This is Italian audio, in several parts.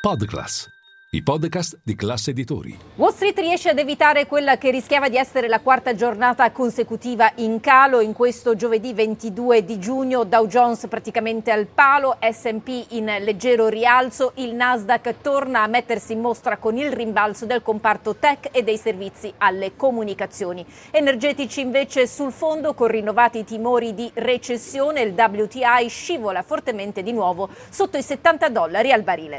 Podclass, i podcast di classe editori. Wall Street riesce ad evitare quella che rischiava di essere la quarta giornata consecutiva in calo in questo giovedì 22 di giugno. Dow Jones praticamente al palo, SP in leggero rialzo, il Nasdaq torna a mettersi in mostra con il rimbalzo del comparto tech e dei servizi alle comunicazioni. Energetici invece sul fondo con rinnovati timori di recessione, il WTI scivola fortemente di nuovo sotto i 70 dollari al barile.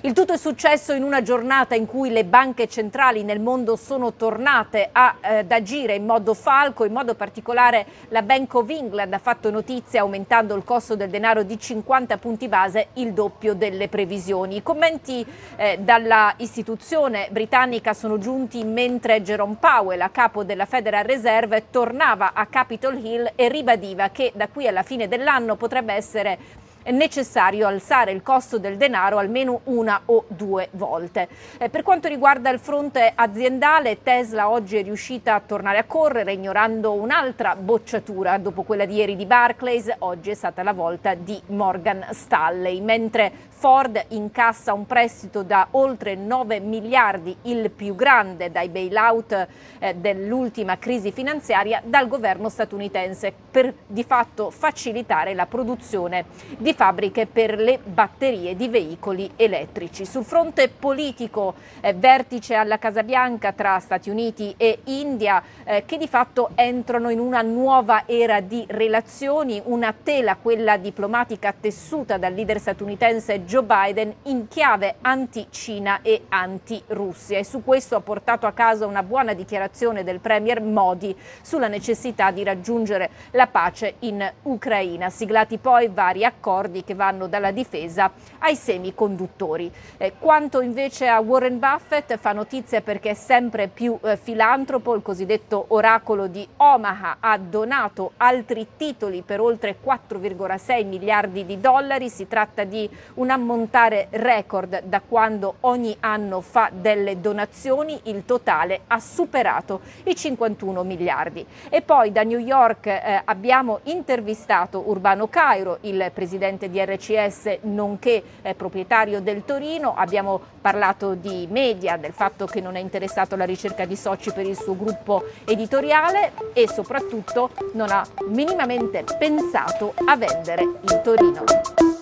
Il tutto è successo in una giornata in cui le banche centrali nel mondo sono tornate a, eh, ad agire in modo falco, in modo particolare la Bank of England ha fatto notizia aumentando il costo del denaro di 50 punti base, il doppio delle previsioni. I commenti eh, dalla istituzione britannica sono giunti mentre Jerome Powell, a capo della Federal Reserve, tornava a Capitol Hill e ribadiva che da qui alla fine dell'anno potrebbe essere è necessario alzare il costo del denaro almeno una o due volte. Eh, per quanto riguarda il fronte aziendale, Tesla oggi è riuscita a tornare a correre ignorando un'altra bocciatura dopo quella di ieri di Barclays, oggi è stata la volta di Morgan Stanley, mentre Ford incassa un prestito da oltre 9 miliardi, il più grande dai bailout eh, dell'ultima crisi finanziaria, dal governo statunitense per di fatto facilitare la produzione di fabbriche per le batterie di veicoli elettrici. Sul fronte politico, eh, vertice alla Casa Bianca tra Stati Uniti e India, eh, che di fatto entrano in una nuova era di relazioni, una tela, quella diplomatica tessuta dal leader statunitense Joe Biden in chiave anti-Cina e anti-Russia. E su questo ha portato a casa una buona dichiarazione del Premier Modi sulla necessità di raggiungere la pace in Ucraina. Siglati poi vari accordi accordi che vanno dalla difesa ai semiconduttori. Eh, quanto invece a Warren Buffett fa notizia perché è sempre più eh, filantropo, il cosiddetto oracolo di Omaha ha donato altri titoli per oltre 4,6 miliardi di dollari, si tratta di un ammontare record da quando ogni anno fa delle donazioni, il totale ha superato i 51 miliardi. E poi da New York eh, abbiamo intervistato Urbano Cairo, il presidente presidente di RCS nonché eh, proprietario del Torino. Abbiamo parlato di media, del fatto che non è interessato alla ricerca di soci per il suo gruppo editoriale e soprattutto non ha minimamente pensato a vendere il Torino.